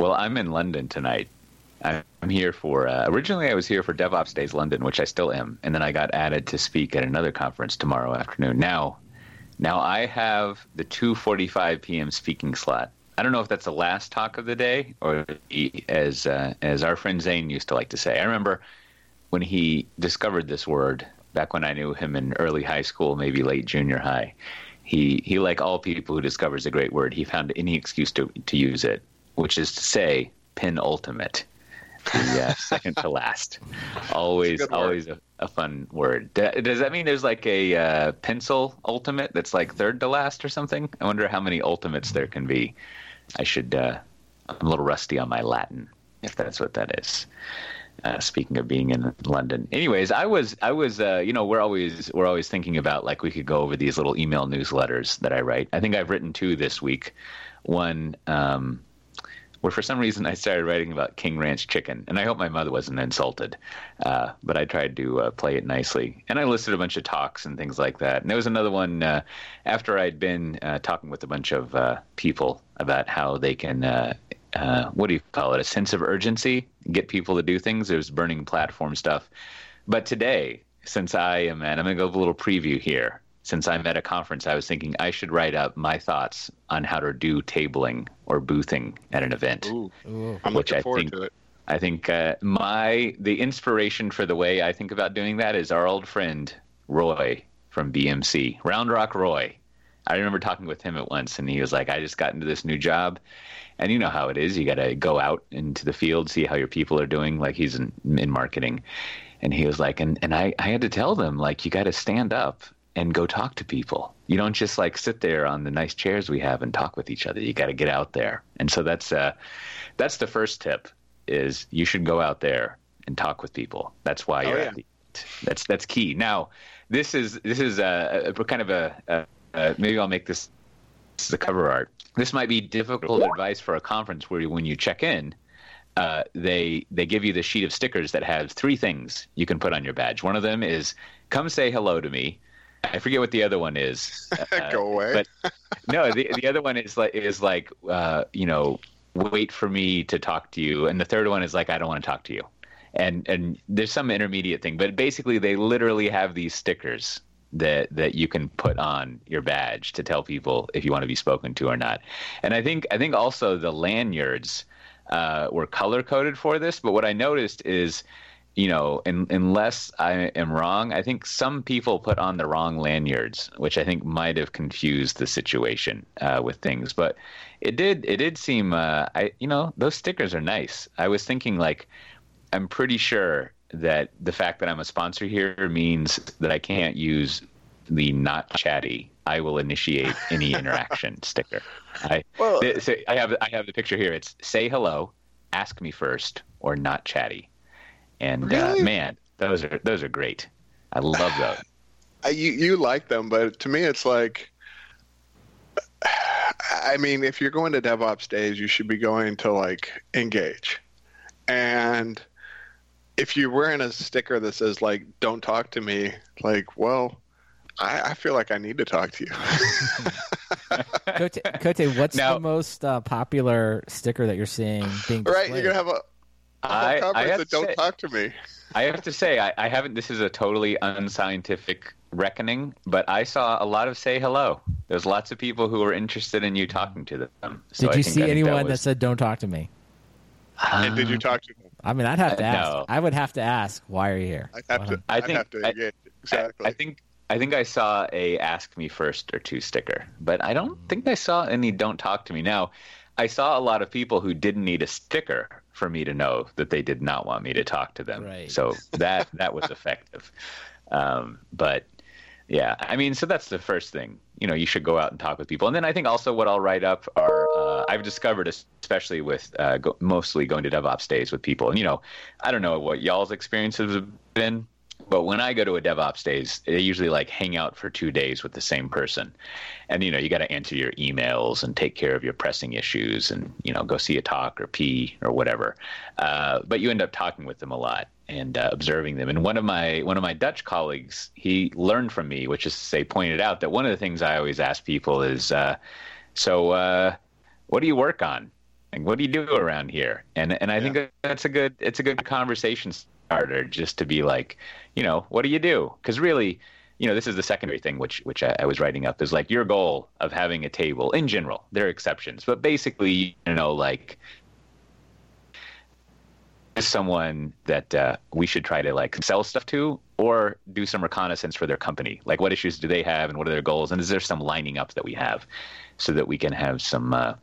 Well, I'm in London tonight. I'm here for. Uh, originally, I was here for DevOps Days London, which I still am, and then I got added to speak at another conference tomorrow afternoon. Now, now I have the 2:45 p.m. speaking slot. I don't know if that's the last talk of the day, or as uh, as our friend Zane used to like to say. I remember when he discovered this word back when I knew him in early high school, maybe late junior high. He he, like all people who discovers a great word, he found any excuse to to use it, which is to say, penultimate the uh, second to last. Always, a always a, a, fun word. Does that mean there's like a uh, pencil ultimate that's like third to last or something? I wonder how many ultimates there can be. I should. Uh, I'm a little rusty on my Latin, if that's what that is. Uh, speaking of being in London, anyways, I was, I was, uh, you know, we're always, we're always thinking about like we could go over these little email newsletters that I write. I think I've written two this week. One, um, where for some reason I started writing about King Ranch chicken, and I hope my mother wasn't insulted, uh, but I tried to uh, play it nicely. And I listed a bunch of talks and things like that. And there was another one uh, after I'd been uh, talking with a bunch of uh, people about how they can, uh, what do you call it, a sense of urgency, get people to do things. There's burning platform stuff. But today, since I am, and I'm going to go a little preview here since I'm at a conference, I was thinking I should write up my thoughts on how to do tabling or boothing at an event. Ooh, I'm looking I forward think, to it. I think uh, my the inspiration for the way I think about doing that is our old friend Roy from BMC, Round Rock Roy. I remember talking with him at once, and he was like, "I just got into this new job, and you know how it is. You got to go out into the field, see how your people are doing. Like he's in, in marketing." And he was like, and, and I, I had to tell them, like, you got to stand up and go talk to people. You don't just like sit there on the nice chairs we have and talk with each other. You got to get out there. And so that's uh, that's the first tip is you should go out there and talk with people. That's why you're oh, yeah. at the that's that's key. Now, this is this is a, a kind of a, a, a, maybe I'll make this, this the cover art. This might be difficult advice for a conference where when you check in, uh, they they give you the sheet of stickers that has three things you can put on your badge. One of them is come say hello to me. I forget what the other one is. Uh, Go away. but no, the the other one is like is like uh, you know wait for me to talk to you, and the third one is like I don't want to talk to you, and and there's some intermediate thing, but basically they literally have these stickers that that you can put on your badge to tell people if you want to be spoken to or not, and I think I think also the lanyards uh, were color coded for this, but what I noticed is you know, in, unless I am wrong, I think some people put on the wrong lanyards, which I think might have confused the situation uh, with things. But it did it did seem, uh, I you know, those stickers are nice. I was thinking like, I'm pretty sure that the fact that I'm a sponsor here means that I can't use the not chatty. I will initiate any interaction sticker. I well, so I have I have the picture here. It's say hello, ask me first, or not chatty. And uh, really? uh, man, those are those are great. I love those. you you like them, but to me, it's like. I mean, if you're going to DevOps days, you should be going to like engage, and if you're wearing a sticker that says like "Don't talk to me," like, well, I, I feel like I need to talk to you. Cote, Cote, what's now, the most uh, popular sticker that you're seeing being displayed? Right, you're gonna have a I, I have don't say, talk to me. I have to say, I, I haven't. This is a totally unscientific reckoning, but I saw a lot of say hello. There's lots of people who were interested in you talking to them. So did you see anyone that, was, that, said "Don't talk to me"? and did you talk to them? I mean, I'd have to uh, ask. No. I would have to ask, "Why are you here?" I'd have to. I think. Have to I, exactly. I, I think. I think I saw a "Ask Me First or two sticker, but I don't think I saw any "Don't talk to me." Now, I saw a lot of people who didn't need a sticker for me to know that they did not want me to talk to them. Right. So that that was effective. Um, but yeah, I mean, so that's the first thing. You know, you should go out and talk with people. And then I think also what I'll write up are uh, I've discovered, especially with uh, go, mostly going to DevOps days with people. And you know, I don't know what y'all's experiences have been, but when I go to a DevOps days, they usually like hang out for two days with the same person. And, you know, you got to answer your emails and take care of your pressing issues and, you know, go see a talk or pee or whatever. Uh, but you end up talking with them a lot and uh, observing them. And one of my one of my Dutch colleagues, he learned from me, which is to say, pointed out that one of the things I always ask people is, uh, so uh, what do you work on? What do you do around here? And and I yeah. think that's a good it's a good conversation starter just to be like, you know, what do you do? Because really, you know, this is the secondary thing which which I, I, was writing up is like your goal of having a table in general. There are exceptions, but basically, you know, like someone that uh, we should try to like sell stuff to or do some reconnaissance for their company like what issues do they have and what are their goals and is there some lining up that we have so that we can have some uh,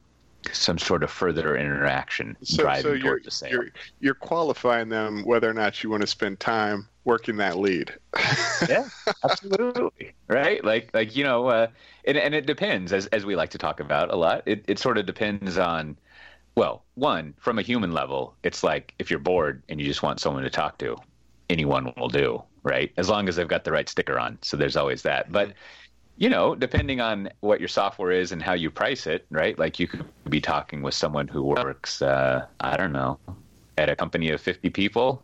some sort of further interaction so, driving so you're, the sale. You're, you're qualifying them whether or not you want to spend time working that lead. yeah, absolutely. Right? Like, like you know, uh, and, and it depends, as as we like to talk about a lot. It it sort of depends on, well, one from a human level, it's like if you're bored and you just want someone to talk to, anyone will do, right? As long as they've got the right sticker on. So there's always that, but. Mm-hmm you know, depending on what your software is and how you price it, right? Like you could be talking with someone who works, uh, I don't know, at a company of 50 people.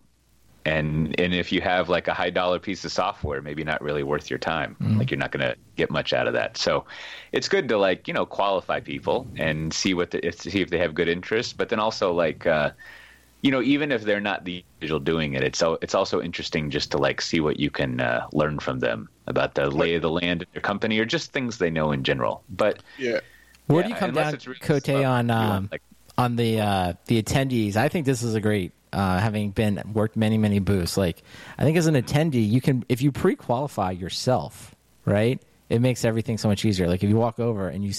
And, and if you have like a high dollar piece of software, maybe not really worth your time. Mm. Like you're not going to get much out of that. So it's good to like, you know, qualify people and see what the, see if they have good interest, but then also like, uh, you know, even if they're not the individual doing it, it's so it's also interesting just to like see what you can uh, learn from them about the lay of the land in their company or just things they know in general. But yeah, where yeah, do you come down, really Cote, on um, like, on the uh, the attendees? I think this is a great. Uh, having been worked many many booths, like I think as an attendee, you can if you pre-qualify yourself, right? It makes everything so much easier. Like if you walk over and you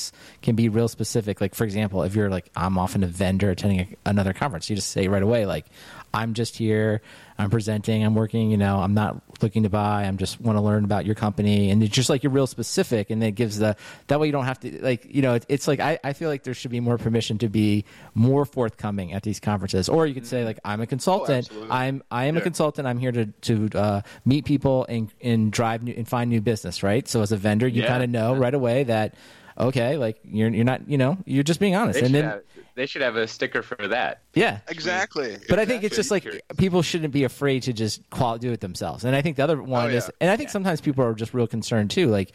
can be real specific. Like for example, if you're like I'm often a vendor attending a, another conference, you just say right away like I'm just here. I'm presenting. I'm working. You know, I'm not looking to buy. I'm just want to learn about your company, and it's just like you're real specific, and it gives the that way you don't have to like you know. It, it's like I, I feel like there should be more permission to be more forthcoming at these conferences, or you could say like I'm a consultant. Oh, I'm I am yeah. a consultant. I'm here to to uh, meet people and and drive new and find new business. Right. So as a vendor, you yeah. kind of know right away that okay, like you're you're not you know you're just being honest, they and then. Have, they should have a sticker for that. Yeah, exactly. But exactly. I think it's just like people shouldn't be afraid to just qual- do it themselves. And I think the other one oh, yeah. is, and I think yeah. sometimes people are just real concerned too. Like,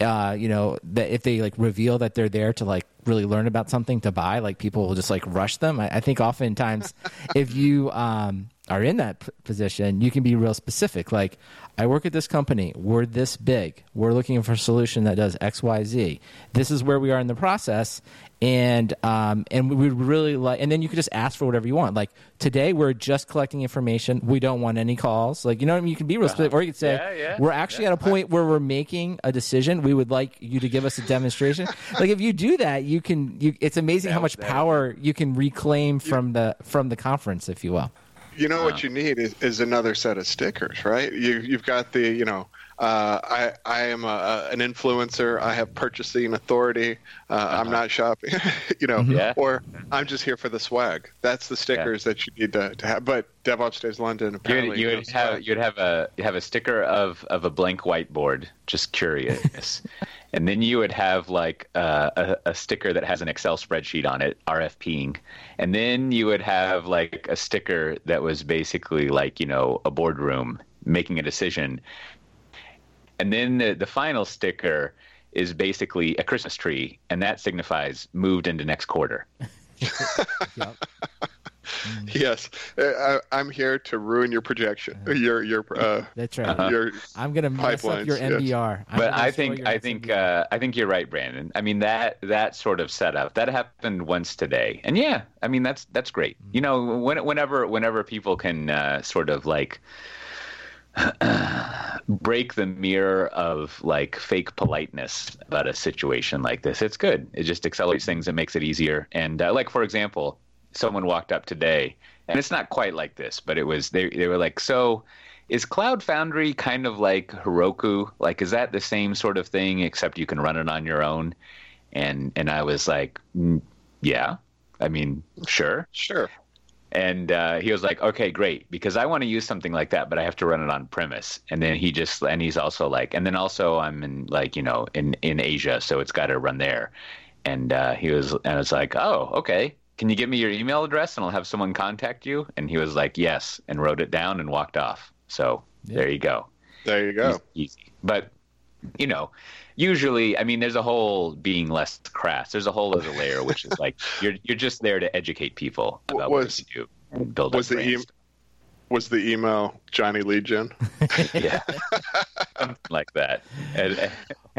uh, you know, that if they like reveal that they're there to like really learn about something to buy, like people will just like rush them. I, I think oftentimes if you um, are in that p- position, you can be real specific. Like, I work at this company. We're this big. We're looking for a solution that does X, Y, Z. This is where we are in the process, and um, and we would really like. And then you could just ask for whatever you want. Like today, we're just collecting information. We don't want any calls. Like you know, I mean? you can be real specific, or you could say, yeah, yeah, we're actually yeah. at a point where we're making a decision. We would like you to give us a demonstration. like if you do that, you can. You, it's amazing how much power you can reclaim from the from the conference, if you will. You know what you need is, is another set of stickers, right? You you've got the you know uh, I I am a, an influencer. I have purchasing authority. Uh, uh-huh. I'm not shopping, you know, mm-hmm. yeah. or I'm just here for the swag. That's the stickers yeah. that you need to, to have. But DevOps Days London apparently you would, you would have you'd have a you have a sticker of of a blank whiteboard. Just curious. and then you would have like uh, a, a, sticker that has an Excel spreadsheet on it, RFPing, and then you would have like a sticker that was basically like you know a boardroom making a decision, and then the, the final sticker is basically a Christmas tree, and that signifies moved into next quarter. Yes, uh, I, am here to ruin your projection. Your your uh, that's right. Uh-huh. Your I'm gonna mess up your MBR. Yes. But I think I think uh, I think you're right, Brandon. I mean that that sort of setup that happened once today, and yeah, I mean that's that's great. Mm-hmm. You know, when, whenever whenever people can uh, sort of like break the mirror of like fake politeness about a situation like this. It's good. It just accelerates things. It makes it easier. And uh, like for example, someone walked up today, and it's not quite like this, but it was they they were like, so is Cloud Foundry kind of like Heroku? Like, is that the same sort of thing except you can run it on your own? And and I was like, mm, yeah. I mean, sure, sure. And uh, he was like, okay, great, because I want to use something like that, but I have to run it on premise. And then he just, and he's also like, and then also I'm in like, you know, in, in Asia, so it's got to run there. And uh, he was, and I was like, oh, okay. Can you give me your email address and I'll have someone contact you? And he was like, yes, and wrote it down and walked off. So yeah. there you go. There you go. Easy. But you know, usually, I mean, there's a whole being less crass. There's a whole other layer, which is like you're you're just there to educate people about was, what you do build was the e- was the email Johnny Legion? yeah, like that. And,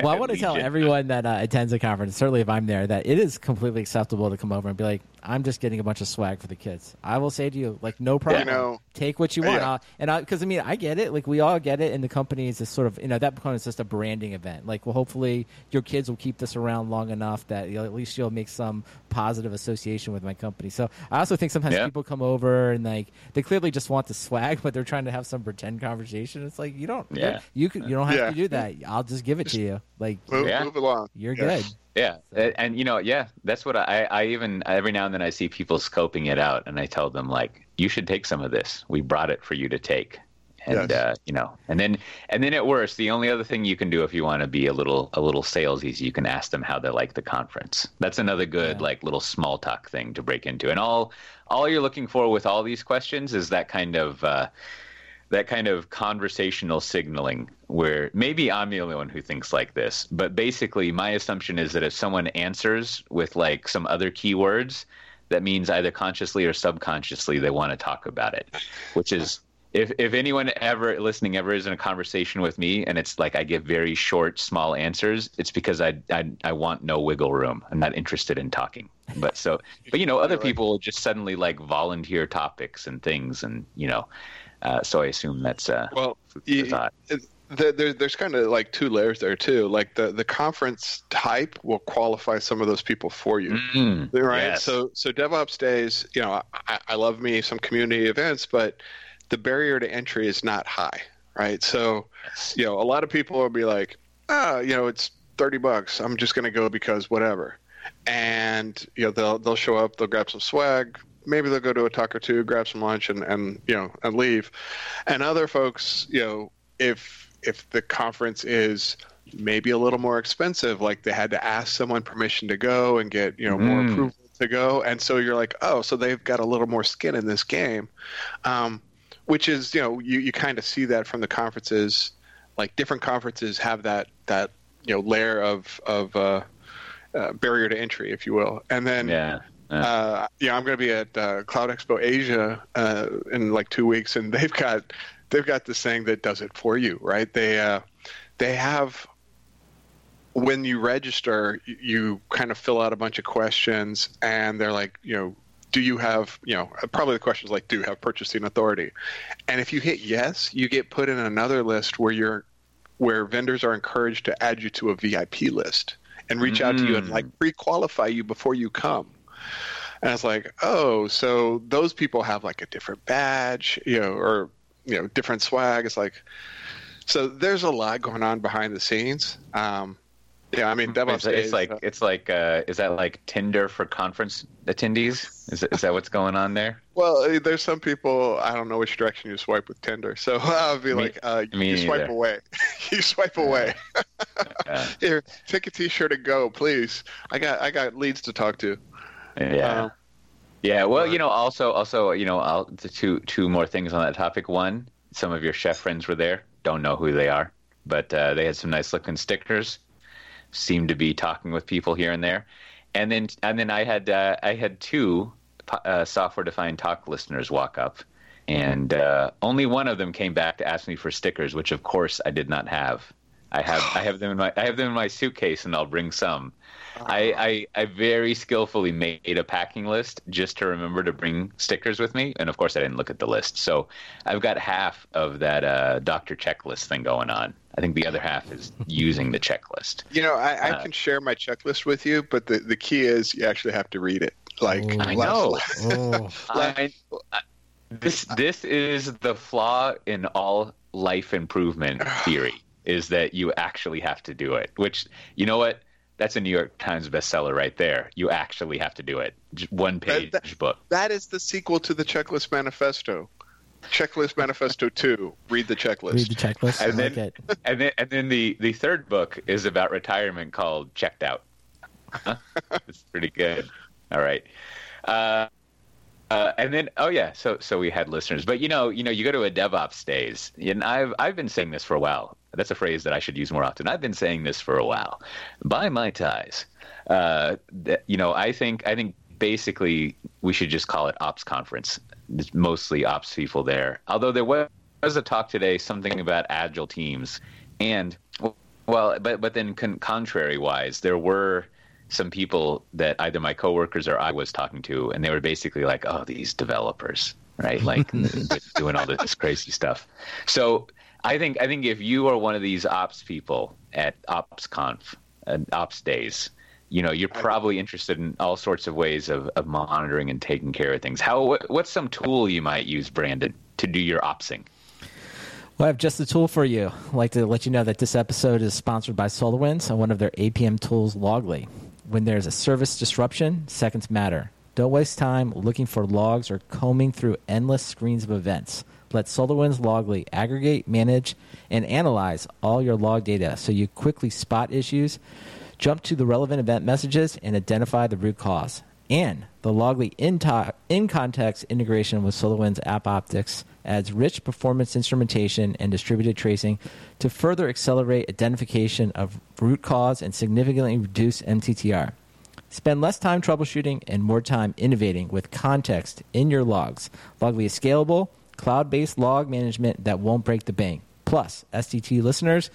well, I want to tell everyone that uh, attends a conference, certainly if I'm there, that it is completely acceptable to come over and be like, "I'm just getting a bunch of swag for the kids." I will say to you, like, no problem. You know, Take what you want, yeah. and because I, I, mean, I get it. Like, we all get it, and the company is just sort of, you know, that becomes just a branding event. Like, well, hopefully your kids will keep this around long enough that at least you'll make some positive association with my company. So I also think sometimes yeah. people come over and like they clearly just want the swag, but they're trying to have some pretend conversation. It's like you don't, yeah. you you don't have yeah. to do that. I'll just give it to you. Like, move, yeah. move along. You're good. Yeah, so. and you know, yeah, that's what I, I even every now and then I see people scoping it out, and I tell them like, you should take some of this. We brought it for you to take, and yes. uh, you know, and then and then at worst, the only other thing you can do if you want to be a little a little salesy is you can ask them how they like the conference. That's another good yeah. like little small talk thing to break into, and all all you're looking for with all these questions is that kind of. Uh, that kind of conversational signaling where maybe I'm the only one who thinks like this, but basically my assumption is that if someone answers with like some other keywords, that means either consciously or subconsciously they want to talk about it, which is if if anyone ever listening ever is in a conversation with me and it's like I give very short, small answers, it's because I I, I want no wiggle room. I'm not interested in talking. But so, but you know, other people just suddenly like volunteer topics and things, and you know, uh, so I assume that's uh, well. You, there, there's kind of like two layers there too. Like the, the conference type will qualify some of those people for you, mm, right? Yes. So so DevOps days, you know, I, I love me some community events, but the barrier to entry is not high, right? So, you know, a lot of people will be like, ah, you know, it's thirty bucks. I'm just going to go because whatever, and you know, they'll they'll show up, they'll grab some swag, maybe they'll go to a talk or two, grab some lunch, and and you know and leave. And other folks, you know, if if the conference is maybe a little more expensive, like they had to ask someone permission to go and get you know mm. more approval to go, and so you're like, oh, so they've got a little more skin in this game, um, which is you know you you kind of see that from the conferences, like different conferences have that that you know layer of of uh, uh, barrier to entry, if you will, and then yeah. Yeah, uh, yeah I'm going to be at uh, Cloud Expo Asia uh, in like two weeks, and they've got they've got this thing that does it for you, right? They uh, they have when you register, you, you kind of fill out a bunch of questions, and they're like, you know, do you have, you know, probably the question is like, do you have purchasing authority? And if you hit yes, you get put in another list where you're where vendors are encouraged to add you to a VIP list and reach mm. out to you and like mm. pre-qualify you before you come. And it's like, oh, so those people have like a different badge, you know, or you know, different swag. It's like, so there's a lot going on behind the scenes. Um, yeah, I mean, DevOps. It's, it's like uh, it's like uh, is that like Tinder for conference attendees? Is is that what's going on there? Well, uh, there's some people I don't know which direction you swipe with Tinder, so I'll be me, like, uh, you swipe either. away, you swipe away. Here, take a T-shirt and go, please. I got I got leads to talk to. Yeah. Um, yeah. Well, you know, also, also, you know, I'll, two two more things on that topic. One, some of your chef friends were there. Don't know who they are, but uh, they had some nice looking stickers. Seemed to be talking with people here and there, and then and then I had uh, I had two uh, software defined talk listeners walk up, and uh, only one of them came back to ask me for stickers, which of course I did not have. I have I have them in my I have them in my suitcase, and I'll bring some. I, I, I very skillfully made a packing list just to remember to bring stickers with me, and of course I didn't look at the list. So I've got half of that uh, doctor checklist thing going on. I think the other half is using the checklist. You know, I, I uh, can share my checklist with you, but the, the key is you actually have to read it. Like oh. I know. oh. I, this this is the flaw in all life improvement theory is that you actually have to do it. Which you know what that's a New York Times bestseller right there. You actually have to do it. One page that, that, book. That is the sequel to the Checklist Manifesto. Checklist Manifesto Two. Read the checklist. Read the checklist. And then, like and then, and then the the third book is about retirement called Checked Out. it's pretty good. All right. Uh, uh, and then, oh yeah, so so we had listeners, but you know, you know, you go to a DevOps days, and I've I've been saying this for a while. That's a phrase that I should use more often. I've been saying this for a while. Buy my ties. Uh, you know, I think I think basically we should just call it ops conference. It's mostly ops people there. Although there was a talk today, something about agile teams, and well, but but then con- contrary wise, there were some people that either my coworkers or I was talking to, and they were basically like, "Oh, these developers, right? Like doing all this crazy stuff." So I think I think if you are one of these ops people at OpsConf, and Ops Days, you know you're probably interested in all sorts of ways of, of monitoring and taking care of things. How what, what's some tool you might use, Brandon, to do your opsing? Well, I have just the tool for you. I'd like to let you know that this episode is sponsored by SolarWinds and one of their APM tools, Loggly when there's a service disruption, seconds matter. Don't waste time looking for logs or combing through endless screens of events. Let SolarWinds Loggly aggregate, manage, and analyze all your log data so you quickly spot issues, jump to the relevant event messages, and identify the root cause. And the Loggly in, to- in context integration with SolarWinds AppOptics adds rich performance instrumentation and distributed tracing to further accelerate identification of root cause and significantly reduce MTTR. Spend less time troubleshooting and more time innovating with context in your logs. Loggly is scalable, cloud based log management that won't break the bank. Plus, SDT listeners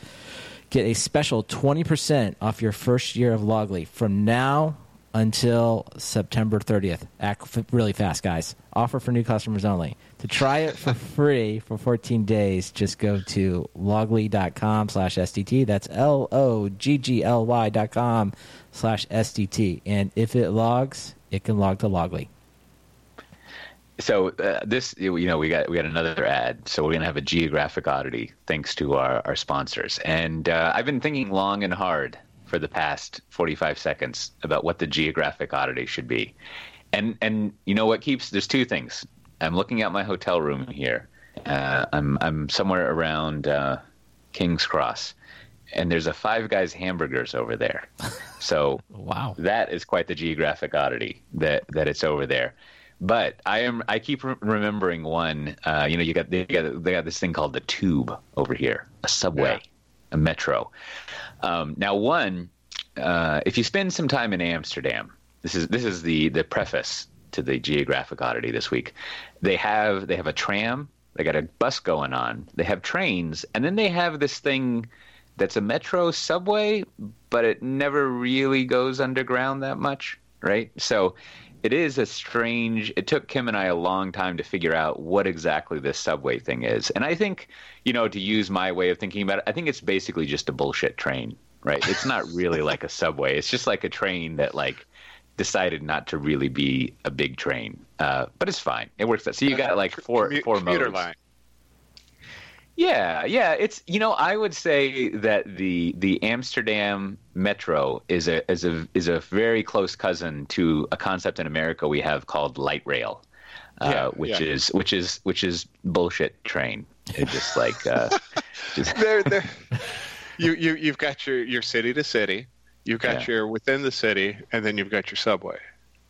get a special 20% off your first year of Loggly from now until September 30th. Act really fast, guys. Offer for new customers only. To try it for free for 14 days, just go to loggly.com slash SDT. That's L-O-G-G-L-Y dot com slash SDT. And if it logs, it can log to Loggly. So uh, this, you know, we got we got another ad. So we're gonna have a geographic oddity thanks to our, our sponsors. And uh, I've been thinking long and hard for the past 45 seconds about what the geographic oddity should be. And and you know what keeps there's two things. I'm looking at my hotel room here. Uh, I'm I'm somewhere around uh, King's Cross, and there's a Five Guys hamburgers over there. So wow, that is quite the geographic oddity that that it's over there. But I am I keep re- remembering one. Uh, you know, you got they got they got this thing called the Tube over here, a subway, yeah. a metro. Um, now, one, uh, if you spend some time in Amsterdam, this is this is the the preface to the geographic oddity this week. They have they have a tram, they got a bus going on, they have trains, and then they have this thing that's a metro subway, but it never really goes underground that much, right? So it is a strange it took kim and i a long time to figure out what exactly this subway thing is and i think you know to use my way of thinking about it i think it's basically just a bullshit train right it's not really like a subway it's just like a train that like decided not to really be a big train uh, but it's fine it works out so you got like four Commu- four modes line. Yeah, yeah, it's you know I would say that the the Amsterdam Metro is a is a is a very close cousin to a concept in America we have called light rail, uh, yeah, which yeah. is which is which is bullshit train. It's just like uh, just... there, there. You you you've got your your city to city, you've got yeah. your within the city, and then you've got your subway.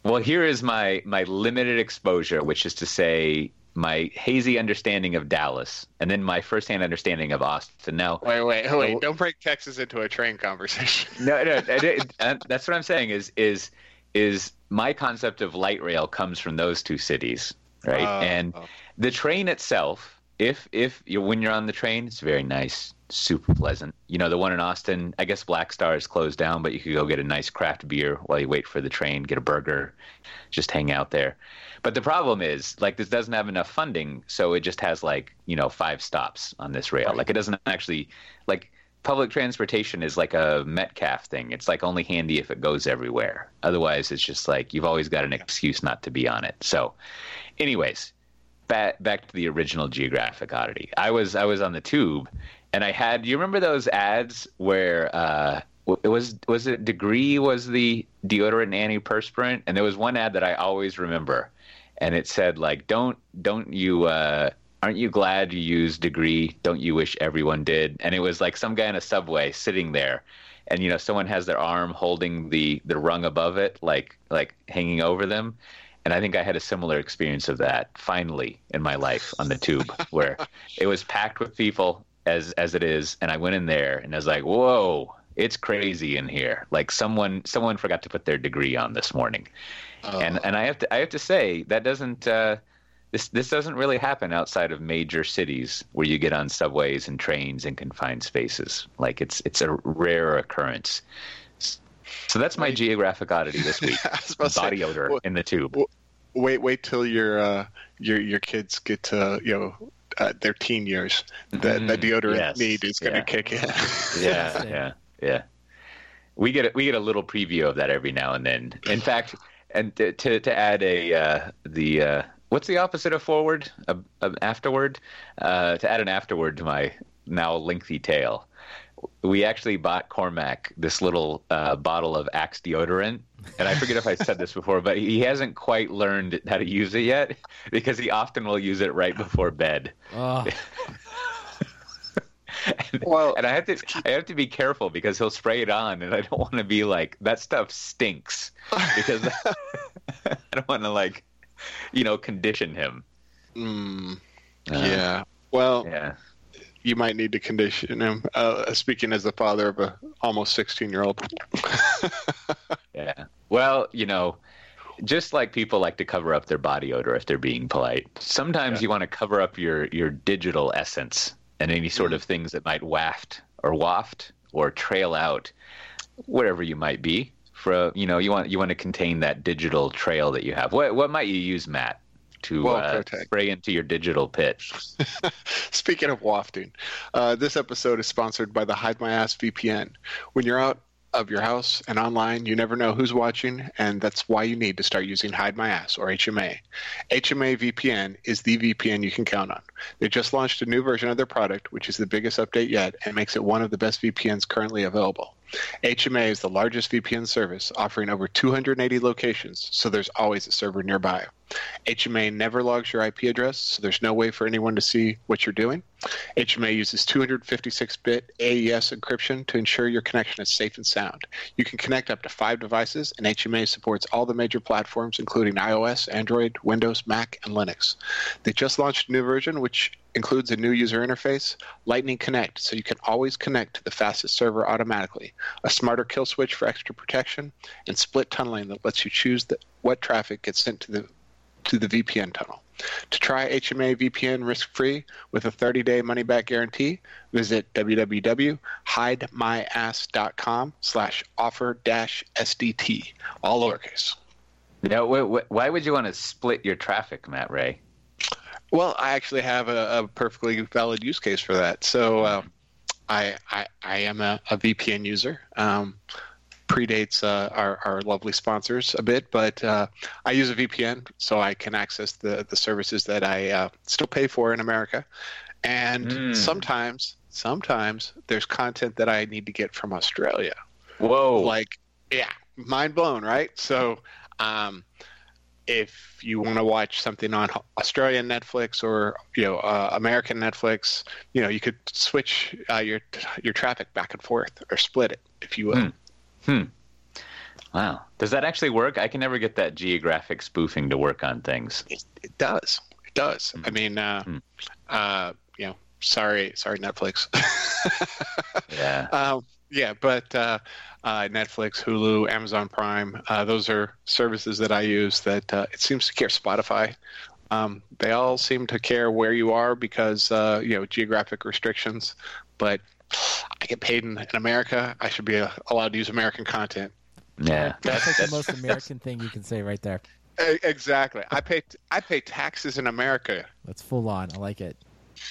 Well, here is my my limited exposure, which is to say my hazy understanding of Dallas and then my firsthand understanding of Austin. Now, wait, wait, wait! Don't break Texas into a train conversation. no, no, that's what I'm saying. Is is is my concept of light rail comes from those two cities, right? Uh, and oh. the train itself, if if you when you're on the train, it's very nice, super pleasant. You know, the one in Austin, I guess Black Star is closed down, but you could go get a nice craft beer while you wait for the train, get a burger, just hang out there. But the problem is, like, this doesn't have enough funding, so it just has like you know five stops on this rail. Like, it doesn't actually like public transportation is like a Metcalfe thing. It's like only handy if it goes everywhere. Otherwise, it's just like you've always got an excuse not to be on it. So, anyways, back back to the original geographic oddity. I was I was on the tube, and I had. You remember those ads where uh, it was was it Degree was the deodorant antiperspirant, and there was one ad that I always remember and it said like, "Don't don't you." Uh, aren't you glad you used degree don't you wish everyone did and it was like some guy in a subway sitting there and you know someone has their arm holding the the rung above it like like hanging over them and i think i had a similar experience of that finally in my life on the tube where it was packed with people as as it is, and I went in there and I was like, whoa, it's crazy in here. Like someone someone forgot to put their degree on this morning, oh. and and I have to I have to say that doesn't. Uh, this this doesn't really happen outside of major cities where you get on subways and trains and confined spaces. Like it's it's a rare occurrence. So that's my geographic oddity this week. Body say, odor well, in the tube. Well, wait, wait till your uh, your your kids get to you know uh, their teen years. That mm, the deodorant yes. need is going to yeah. kick in. yeah, yeah, yeah. We get a, we get a little preview of that every now and then. In fact, and to to, to add a uh, the uh, what's the opposite of forward? A, a afterward? Uh, to add an afterword to my now lengthy tale, we actually bought Cormac this little uh, bottle of Axe deodorant. And I forget if I said this before, but he hasn't quite learned how to use it yet because he often will use it right before bed. Oh. and, well, and I have to I have to be careful because he'll spray it on, and I don't want to be like that stuff stinks because I don't want to like you know, condition him. Mm, uh, yeah. Well, yeah. You might need to condition him. Uh, speaking as the father of a almost sixteen-year-old. yeah. Well, you know, just like people like to cover up their body odor if they're being polite, sometimes yeah. you want to cover up your your digital essence and any sort mm. of things that might waft or waft or trail out wherever you might be for you know you want you want to contain that digital trail that you have. What what might you use, Matt, to well, uh, spray into your digital pit? Speaking of wafting, uh, this episode is sponsored by the Hide My Ass VPN. When you're out of your house and online, you never know who's watching, and that's why you need to start using Hide My Ass or HMA. HMA VPN is the VPN you can count on. They just launched a new version of their product, which is the biggest update yet and makes it one of the best VPNs currently available. HMA is the largest VPN service, offering over 280 locations, so there's always a server nearby. HMA never logs your IP address, so there's no way for anyone to see what you're doing. HMA uses 256 bit AES encryption to ensure your connection is safe and sound. You can connect up to five devices, and HMA supports all the major platforms, including iOS, Android, Windows, Mac, and Linux. They just launched a new version, which includes a new user interface, Lightning Connect, so you can always connect to the fastest server automatically, a smarter kill switch for extra protection, and split tunneling that lets you choose the, what traffic gets sent to the to the VPN tunnel. To try HMA VPN risk-free with a 30-day money-back guarantee, visit www.hidemyass.com slash offer dash SDT, all lowercase. Now, why would you want to split your traffic, Matt Ray? Well, I actually have a, a perfectly valid use case for that. So uh, I, I, I am a, a VPN user. Um, predates uh, our, our lovely sponsors a bit, but uh, I use a VPN so I can access the, the services that I uh, still pay for in America. And mm. sometimes, sometimes there's content that I need to get from Australia. Whoa! Like, yeah, mind blown, right? So, um, if you want to watch something on Australian Netflix or you know uh, American Netflix, you know you could switch uh, your your traffic back and forth or split it if you will. Hmm. Hmm. Wow. Does that actually work? I can never get that geographic spoofing to work on things. It, it does. It does. Hmm. I mean, uh, hmm. uh, you know, sorry, sorry, Netflix. yeah. Um, yeah, but uh, uh, Netflix, Hulu, Amazon Prime. Uh, those are services that I use that uh, it seems to care. Spotify. Um, they all seem to care where you are because uh, you know geographic restrictions. But I get paid in, in America. I should be uh, allowed to use American content. Yeah, that's like the most American thing you can say right there. Exactly. I pay I pay taxes in America. That's full on. I like it.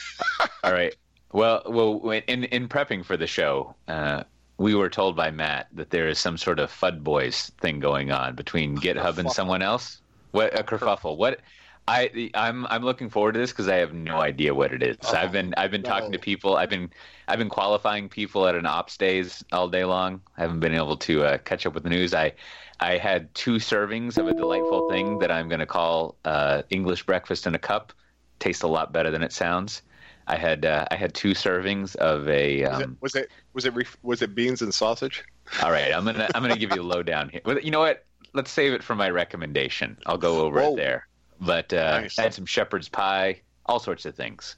All right. Well, well, in in prepping for the show, uh, we were told by Matt that there is some sort of FUD Boys thing going on between GitHub and someone else. What a kerfuffle! What I I'm I'm looking forward to this because I have no idea what it is. Oh, I've been I've been no. talking to people. I've been I've been qualifying people at an ops days all day long. I haven't been able to uh, catch up with the news. I I had two servings of a delightful thing that I'm going to call uh, English breakfast in a cup. Tastes a lot better than it sounds. I had uh, I had two servings of a. Um, was, it, was it was it was it beans and sausage? All right, I'm gonna I'm gonna give you a lowdown here. You know what? Let's save it for my recommendation. I'll go over Whoa. it there. But uh, nice. I had some shepherd's pie, all sorts of things.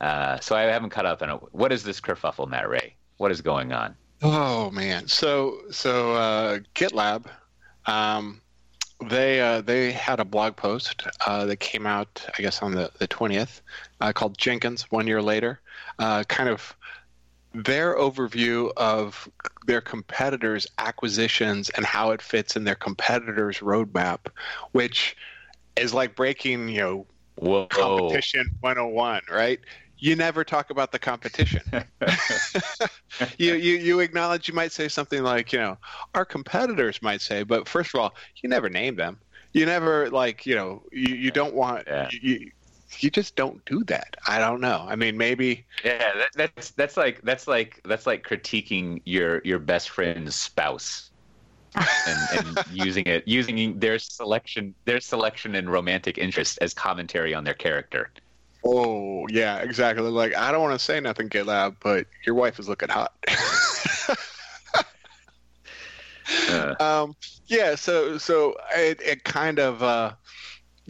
Uh, so I haven't caught up on it. What is this kerfuffle, Matt Ray? What is going on? Oh man, so so uh, GitLab, um, they uh, they had a blog post uh, that came out, I guess, on the the twentieth, uh, called Jenkins. One year later, uh, kind of their overview of their competitors' acquisitions and how it fits in their competitors' roadmap, which is like breaking, you know, Whoa. competition 101, right? You never talk about the competition. you, you you acknowledge you might say something like, you know, our competitors might say, but first of all, you never name them. You never like, you know, you, you don't want yeah. you, you just don't do that. I don't know. I mean, maybe. Yeah, that, that's that's like that's like that's like critiquing your your best friend's spouse. And, and using it using their selection their selection and romantic interest as commentary on their character. Oh yeah, exactly. Like I don't want to say nothing, GitLab, but your wife is looking hot. uh. Um, yeah, so so it, it kind of uh,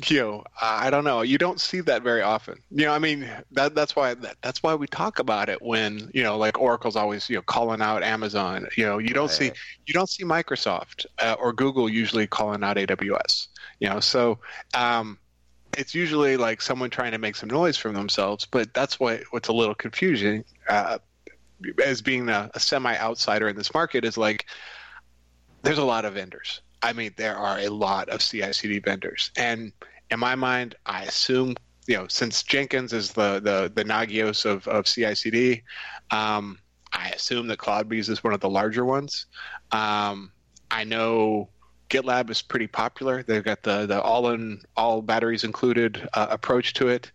you know, I don't know. You don't see that very often. You know, I mean, that that's why that, that's why we talk about it when you know, like Oracle's always you know calling out Amazon. You know, you don't right. see you don't see Microsoft uh, or Google usually calling out AWS. You know, so um, it's usually like someone trying to make some noise from themselves. But that's what what's a little confusing uh, as being a, a semi outsider in this market is like there's a lot of vendors I mean, there are a lot of CI/CD vendors, and in my mind, I assume you know since Jenkins is the the the Nagios of of CI/CD, um, I assume that CloudBees is one of the larger ones. Um, I know GitLab is pretty popular. They've got the the all in all batteries included uh, approach to it,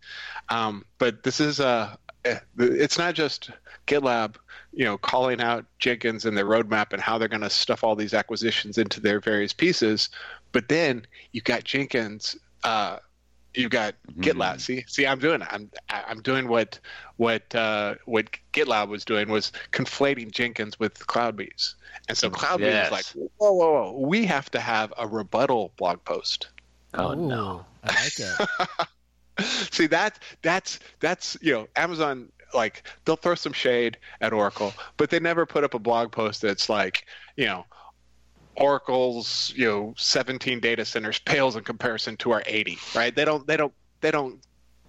um, but this is a eh, it's not just GitLab you know, calling out Jenkins and their roadmap and how they're going to stuff all these acquisitions into their various pieces. But then you've got Jenkins, uh, you've got mm-hmm. GitLab. See, see, I'm doing, I'm, I'm doing what, what, uh, what GitLab was doing was conflating Jenkins with CloudBees. And so CloudBees yes. is like, whoa, whoa, whoa, we have to have a rebuttal blog post. Oh Ooh, no, I like it. See that that's that's you know Amazon like they'll throw some shade at Oracle, but they never put up a blog post that's like, you know, Oracle's, you know, 17 data centers pales in comparison to our 80, right? They don't they don't they don't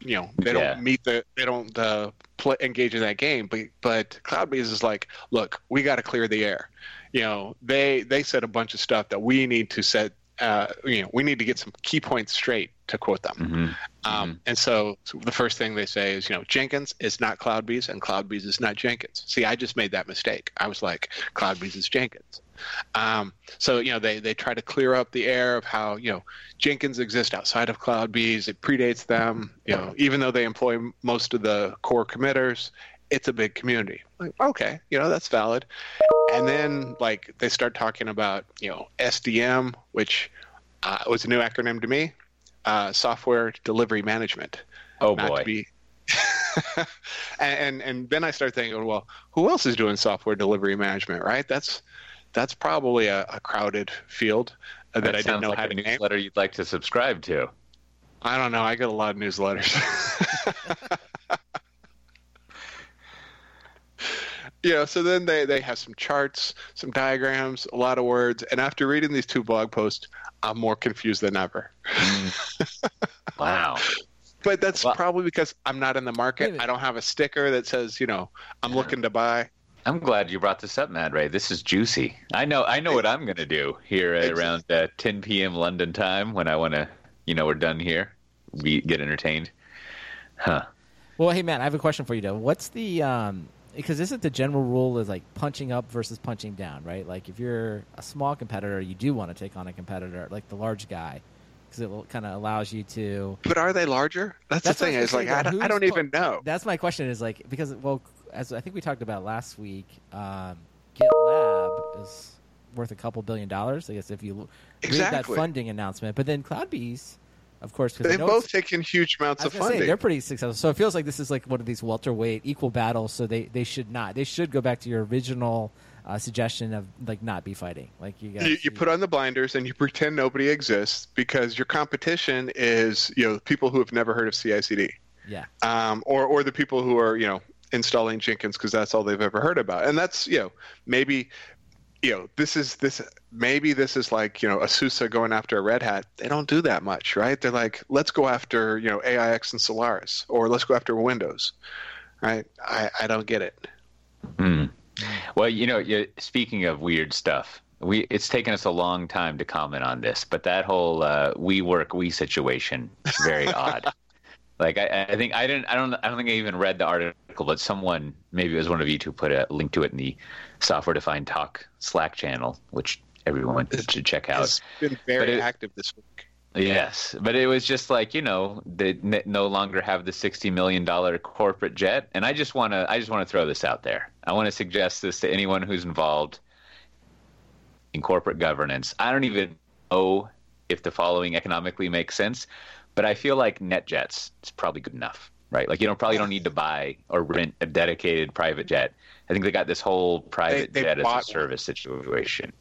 you know, they yeah. don't meet the they don't uh, play, engage in that game, but but CloudBees is like, look, we got to clear the air. You know, they they said a bunch of stuff that we need to set uh, you know, we need to get some key points straight to quote them. Mm-hmm. Um, mm-hmm. And so, so, the first thing they say is, you know, Jenkins is not CloudBees and CloudBees is not Jenkins. See, I just made that mistake. I was like, CloudBees is Jenkins. Um, so, you know, they, they try to clear up the air of how, you know, Jenkins exists outside of CloudBees. It predates them. You know, even though they employ most of the core committers, it's a big community. Like, okay, you know, that's valid. And then, like, they start talking about, you know, SDM, which uh, was a new acronym to me uh, software delivery management. Oh boy. Be... and, and, and then I start thinking, well, who else is doing software delivery management? Right? That's that's probably a, a crowded field that, that I didn't know like how a to newsletter name. you'd like to subscribe to. I don't know. I get a lot of newsletters. yeah, so then they, they have some charts, some diagrams, a lot of words. And after reading these two blog posts, I'm more confused than ever. Mm. wow. But that's well, probably because I'm not in the market. I don't have a sticker that says, you know, I'm yeah. looking to buy. I'm glad you brought this up, Matt Ray. This is juicy. I know. I know what I'm going to do here at around uh, 10 p.m. London time when I want to, you know, we're done here. We get entertained. Huh. Well, hey, man, I have a question for you, though. What's the um, because isn't the general rule is like punching up versus punching down, right? Like if you're a small competitor, you do want to take on a competitor like the large guy because it kind of allows you to. But are they larger? That's, that's the thing. Is like I don't, I don't even know. That's my question. Is like because well, as I think we talked about last week, um, GitLab is worth a couple billion dollars. I guess if you exactly. read that funding announcement, but then CloudBees of course. They've both taken huge amounts of funding. Say, they're pretty successful. So it feels like this is like one of these welterweight equal battles. So they, they should not. They should go back to your original uh, suggestion of like not be fighting. Like you, guys, you, you put on the blinders and you pretend nobody exists because your competition is you know people who have never heard of CI/CD. Yeah. Um, or or the people who are you know installing Jenkins because that's all they've ever heard about, and that's you know maybe you know this is this maybe this is like you know a SUSE going after a Red Hat. They don't do that much, right? They're like let's go after you know AIX and Solaris, or let's go after Windows, right? I I don't get it. Hmm. Well, you know, speaking of weird stuff, we it's taken us a long time to comment on this, but that whole uh, we work we situation is very odd. Like I, I, think I didn't I don't I don't think I even read the article, but someone maybe it was one of you two put a link to it in the software defined talk Slack channel, which everyone should check out. It's been very it, active this week. Yes, but it was just like you know they no longer have the sixty million dollar corporate jet, and I just want to I just want to throw this out there. I want to suggest this to anyone who's involved in corporate governance. I don't even know if the following economically makes sense, but I feel like NetJets is probably good enough, right? Like you don't probably don't need to buy or rent a dedicated private jet. I think they got this whole private they, they jet as a service one. situation.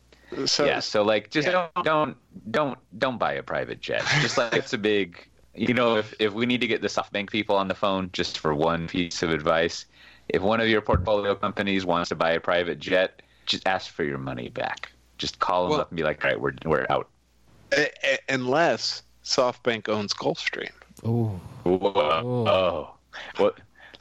So, yeah, so like just yeah. don't don't don't don't buy a private jet. Just like it's a big you know, if, if we need to get the SoftBank people on the phone just for one piece of advice, if one of your portfolio companies wants to buy a private jet, just ask for your money back. Just call them well, up and be like, all right, we're, we're out. Unless SoftBank owns Gulfstream. Oh. Oh. Well,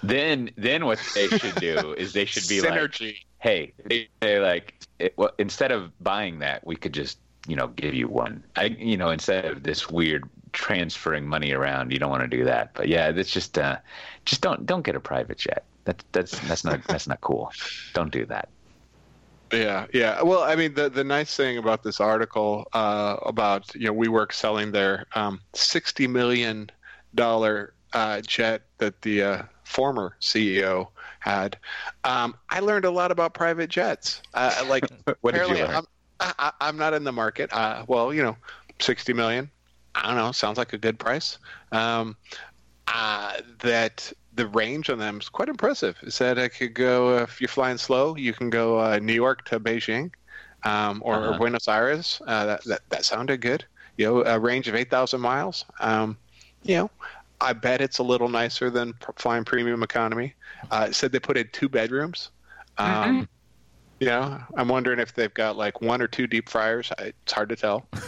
then then what they should do is they should be Synergy. like, hey, they, they like, it, well, instead of buying that, we could just you know give you one. I you know instead of this weird transferring money around, you don't want to do that. But yeah, it's just uh, just don't don't get a private jet. That that's that's not that's not cool. Don't do that. Yeah, yeah. Well, I mean, the the nice thing about this article uh, about you know WeWork selling their um, sixty million dollar uh, jet that the uh, former CEO had, um, I learned a lot about private jets. Uh, like, what did you learn? I'm, I, am not in the market. Uh, well, you know, sixty million. I don't know. Sounds like a good price. Um, uh, that the range on them is quite impressive. It said I could go if you're flying slow, you can go uh, New York to Beijing, um, or, uh-huh. Buenos Aires. Uh, that, that that sounded good. You know, a range of eight thousand miles. Um, you know, I bet it's a little nicer than flying premium economy. Uh, it said they put in two bedrooms. Um, mm-hmm. You know, I'm wondering if they've got like one or two deep fryers. It's hard to tell.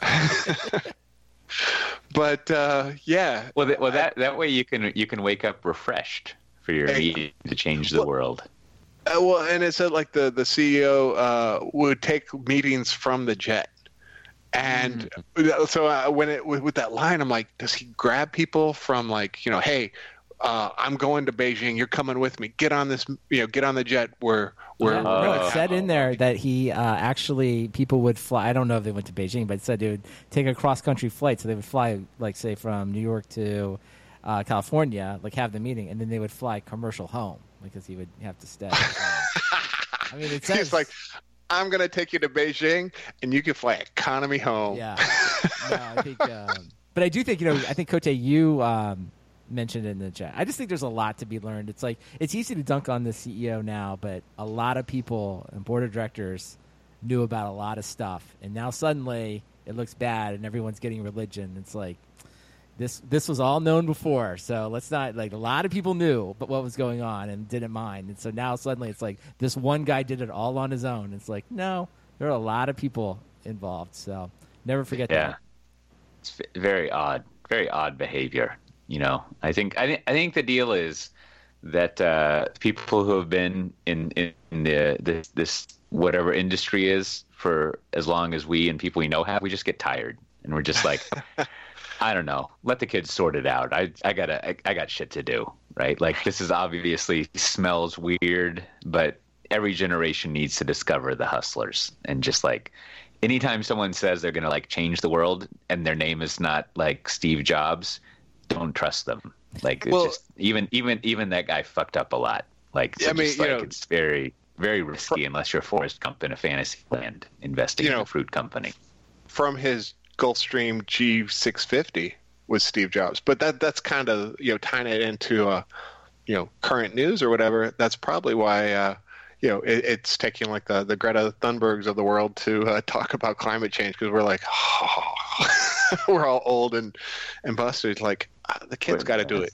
but uh, yeah. Well, th- well, that that way you can you can wake up refreshed for your meeting to change the well, world. Uh, well, and it said like the the CEO uh, would take meetings from the jet, and mm. so uh, when it with, with, that line, I'm like, does he grab people from like you know, hey, uh, I'm going to Beijing. You're coming with me. Get on this, you know, get on the jet. We're we're. Yeah, no, it said in there that he uh, actually people would fly. I don't know if they went to Beijing, but it said they would take a cross country flight. So they would fly, like say, from New York to uh, California, like have the meeting, and then they would fly commercial home because he would have to stay. I mean, it says He's like, I'm going to take you to Beijing, and you can fly economy home. Yeah. no, I think, um, but I do think you know. I think Cote, you. Um, mentioned in the chat. I just think there's a lot to be learned. It's like it's easy to dunk on the CEO now, but a lot of people and board of directors knew about a lot of stuff, and now suddenly it looks bad, and everyone's getting religion. It's like this this was all known before, so let's not like a lot of people knew but what was going on and didn't mind, and so now suddenly it's like this one guy did it all on his own. It's like no, there are a lot of people involved, so never forget that. yeah. that. It's very odd, very odd behavior. You know, I think I think I think the deal is that uh, people who have been in in the this, this whatever industry is for as long as we and people we know have, we just get tired and we're just like. I don't know. Let the kids sort it out. I I gotta I, I, got shit to do, right? Like this is obviously smells weird, but every generation needs to discover the hustlers and just like anytime someone says they're gonna like change the world and their name is not like Steve Jobs, don't trust them. Like well, just even even even that guy fucked up a lot. Like so I mean, like, know, it's very very risky unless you're Forrest Gump in a fantasy land investing you know, in a fruit company. From his Gulfstream G650 with Steve Jobs, but that that's kind of you know tying it into uh, you know current news or whatever. That's probably why. Uh, you know, it, it's taking like the, the Greta Thunbergs of the world to uh, talk about climate change because we're like, oh, we're all old and and busted. Like the kids got to do it.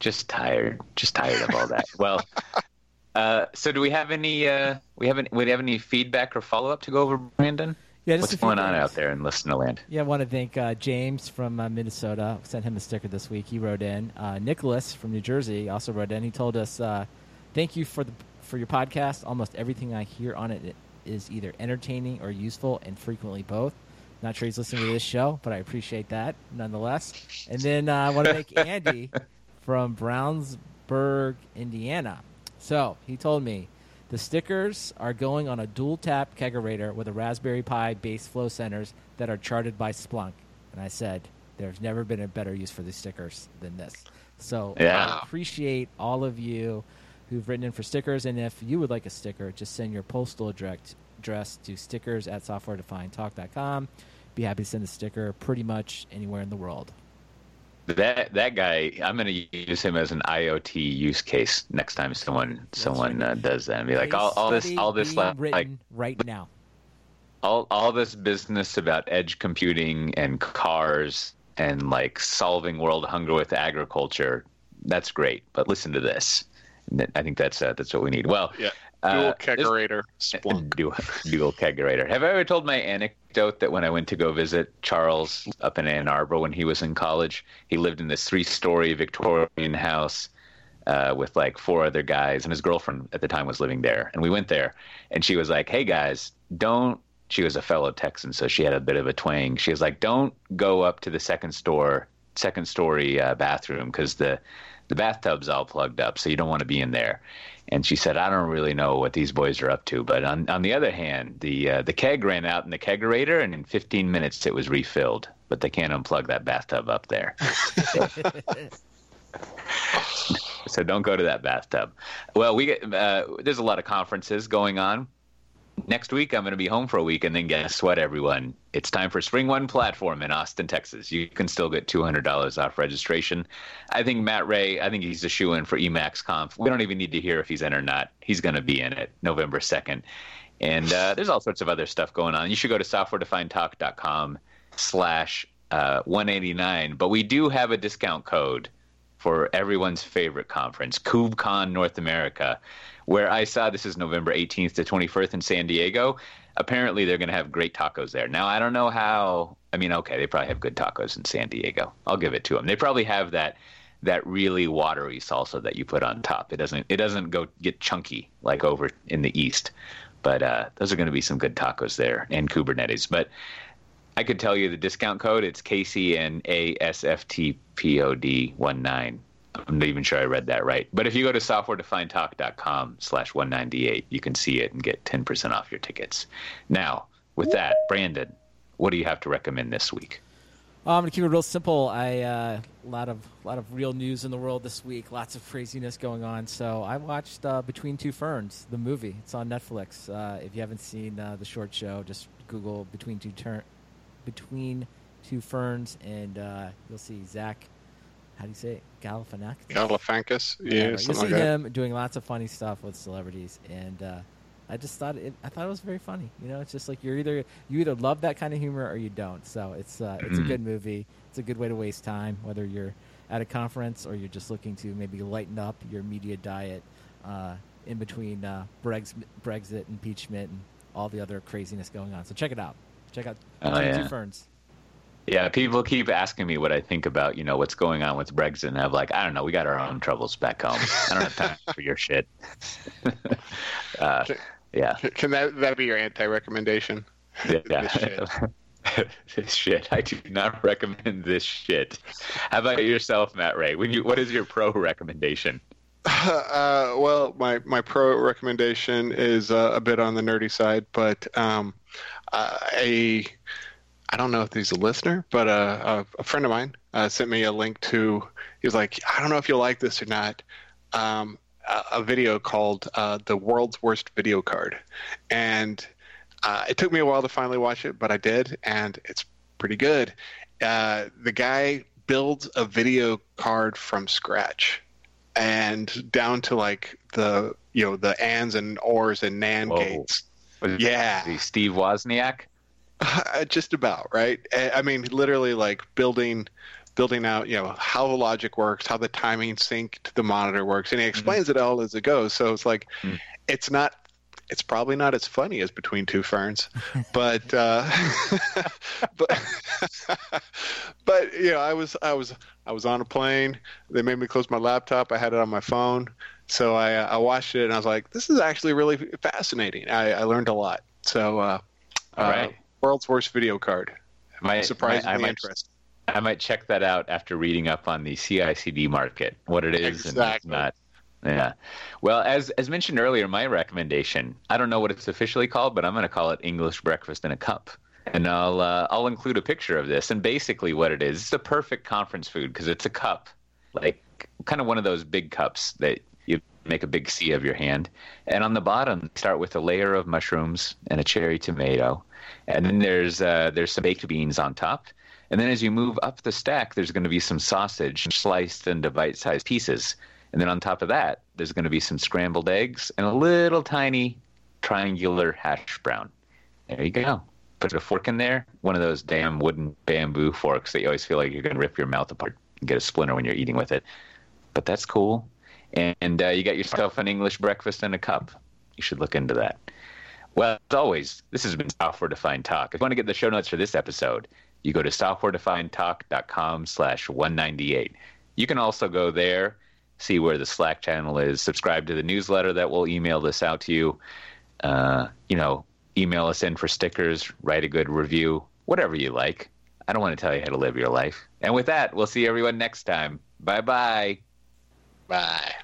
just tired, just tired of all that. well, uh, so do we have any? Uh, we haven't. We have any feedback or follow up to go over, Brandon? Yeah, what's going on out there in Listener Land? Yeah, I want to thank uh, James from uh, Minnesota. Sent him a sticker this week. He wrote in. Uh, Nicholas from New Jersey also wrote in. He told us, uh, "Thank you for the for your podcast. Almost everything I hear on it is either entertaining or useful, and frequently both." Not sure he's listening to this show, but I appreciate that nonetheless. And then uh, I want to make Andy from Brownsburg, Indiana. So he told me the stickers are going on a dual tap kegerator with a Raspberry Pi base flow sensors that are charted by Splunk. And I said, there's never been a better use for these stickers than this. So yeah. I appreciate all of you who've written in for stickers. And if you would like a sticker, just send your postal address address to stickers at softwaredefinedtalk.com. Be happy to send a sticker pretty much anywhere in the world. That that guy, I'm going to use him as an IoT use case next time someone That's someone right. uh, does that. And be like, all, all this, all this, like, like right now, all all this business about edge computing and cars and like solving world hunger with agriculture. That's great, but listen to this. I think that's uh, that's what we need. Well, yeah. Dual uh, kegerator, Splunk. Dual, dual kegerator. Have I ever told my anecdote that when I went to go visit Charles up in Ann Arbor when he was in college, he lived in this three-story Victorian house uh, with like four other guys, and his girlfriend at the time was living there. And we went there, and she was like, "Hey guys, don't." She was a fellow Texan, so she had a bit of a twang. She was like, "Don't go up to the second store, second story uh, bathroom because the the bathtub's all plugged up, so you don't want to be in there." And she said, "I don't really know what these boys are up to." But on on the other hand, the uh, the keg ran out in the kegerator, and in 15 minutes it was refilled. But they can't unplug that bathtub up there. so don't go to that bathtub. Well, we get uh, there's a lot of conferences going on next week I'm going to be home for a week, and then guess what, everyone? It's time for SpringOne Platform in Austin, Texas. You can still get $200 off registration. I think Matt Ray, I think he's a shoe in for EmacsConf. We don't even need to hear if he's in or not. He's going to be in it November 2nd. And uh, there's all sorts of other stuff going on. You should go to softwaredefinedtalk.com slash uh, 189. But we do have a discount code for everyone's favorite conference, KubeCon North America where I saw this is November 18th to 21st in San Diego. Apparently, they're going to have great tacos there. Now, I don't know how. I mean, okay, they probably have good tacos in San Diego. I'll give it to them. They probably have that that really watery salsa that you put on top. It doesn't it doesn't go get chunky like over in the east. But uh, those are going to be some good tacos there and Kubernetes. But I could tell you the discount code. It's KCNASFTPOD19. I'm not even sure I read that right. But if you go to softwaredefinedtalk.com slash 198, you can see it and get 10% off your tickets. Now, with that, Brandon, what do you have to recommend this week? Well, I'm going to keep it real simple. I uh, a lot of a lot of real news in the world this week. Lots of craziness going on. So I watched uh, Between Two Ferns, the movie. It's on Netflix. Uh, if you haven't seen uh, the short show, just Google Between Two Tur- Between Two Ferns, and uh, you'll see Zach how do you say it? Galifianakis? Galifianakis, yeah. you'll see like him that. doing lots of funny stuff with celebrities, and uh, I just thought it. I thought it was very funny. You know, it's just like you're either you either love that kind of humor or you don't. So it's uh, it's a mm-hmm. good movie. It's a good way to waste time, whether you're at a conference or you're just looking to maybe lighten up your media diet uh, in between uh, Brexit, Brexit, impeachment, and all the other craziness going on. So check it out. Check out oh, yeah. Two Ferns. Yeah, people keep asking me what I think about, you know, what's going on with Brexit, and I'm like, I don't know, we got our own troubles back home. I don't have time for your shit. uh, yeah. Can that that be your anti-recommendation? Yeah. this, shit. this shit. I do not recommend this shit. How about yourself, Matt Ray? When you, what is your pro recommendation? Uh, well, my my pro recommendation is uh, a bit on the nerdy side, but um, a I don't know if he's a listener, but uh, a, a, friend of mine uh, sent me a link to. He was like, I don't know if you'll like this or not. Um, a, a, video called uh, "The World's Worst Video Card," and uh, it took me a while to finally watch it, but I did, and it's pretty good. Uh, the guy builds a video card from scratch, and down to like the you know the ands and ors and NAND Whoa. gates. Yeah, Steve Wozniak. just about right. I mean, literally like building building out, you know, how the logic works, how the timing sync to the monitor works, and he mm-hmm. explains mm-hmm. it all as it goes. So it's like, mm-hmm. it's not it's probably not as funny as Between Two Ferns, but uh, but but you know, I was I was I was on a plane. They made me close my laptop. I had it on my phone, so I I watched it and I was like, this is actually really fascinating. I, I learned a lot. So, uh, all right, uh, world's worst video card. My, surprisingly I might, interesting. I might check that out after reading up on the CICD market, what it is exactly. and not. Yeah. Well, as as mentioned earlier, my recommendation, I don't know what it's officially called, but I'm going to call it English breakfast in a cup. And I'll uh, I'll include a picture of this. And basically, what it is, it's a perfect conference food because it's a cup, like kind of one of those big cups that make a big C of your hand. And on the bottom, start with a layer of mushrooms and a cherry tomato, and then there's uh, there's some baked beans on top. And then as you move up the stack, there's going to be some sausage sliced into bite-sized pieces and then on top of that, there's going to be some scrambled eggs and a little tiny triangular hash brown. There you go. Put a fork in there, one of those damn wooden bamboo forks that you always feel like you're going to rip your mouth apart and get a splinter when you're eating with it. But that's cool. And uh, you got yourself an English breakfast and a cup. You should look into that. Well, as always, this has been Software Defined Talk. If you want to get the show notes for this episode, you go to softwaredefinedtalk.com slash 198. You can also go there see where the Slack channel is, subscribe to the newsletter that will email this out to you. Uh, you know, email us in for stickers, write a good review, whatever you like. I don't want to tell you how to live your life. And with that, we'll see everyone next time. Bye-bye. Bye.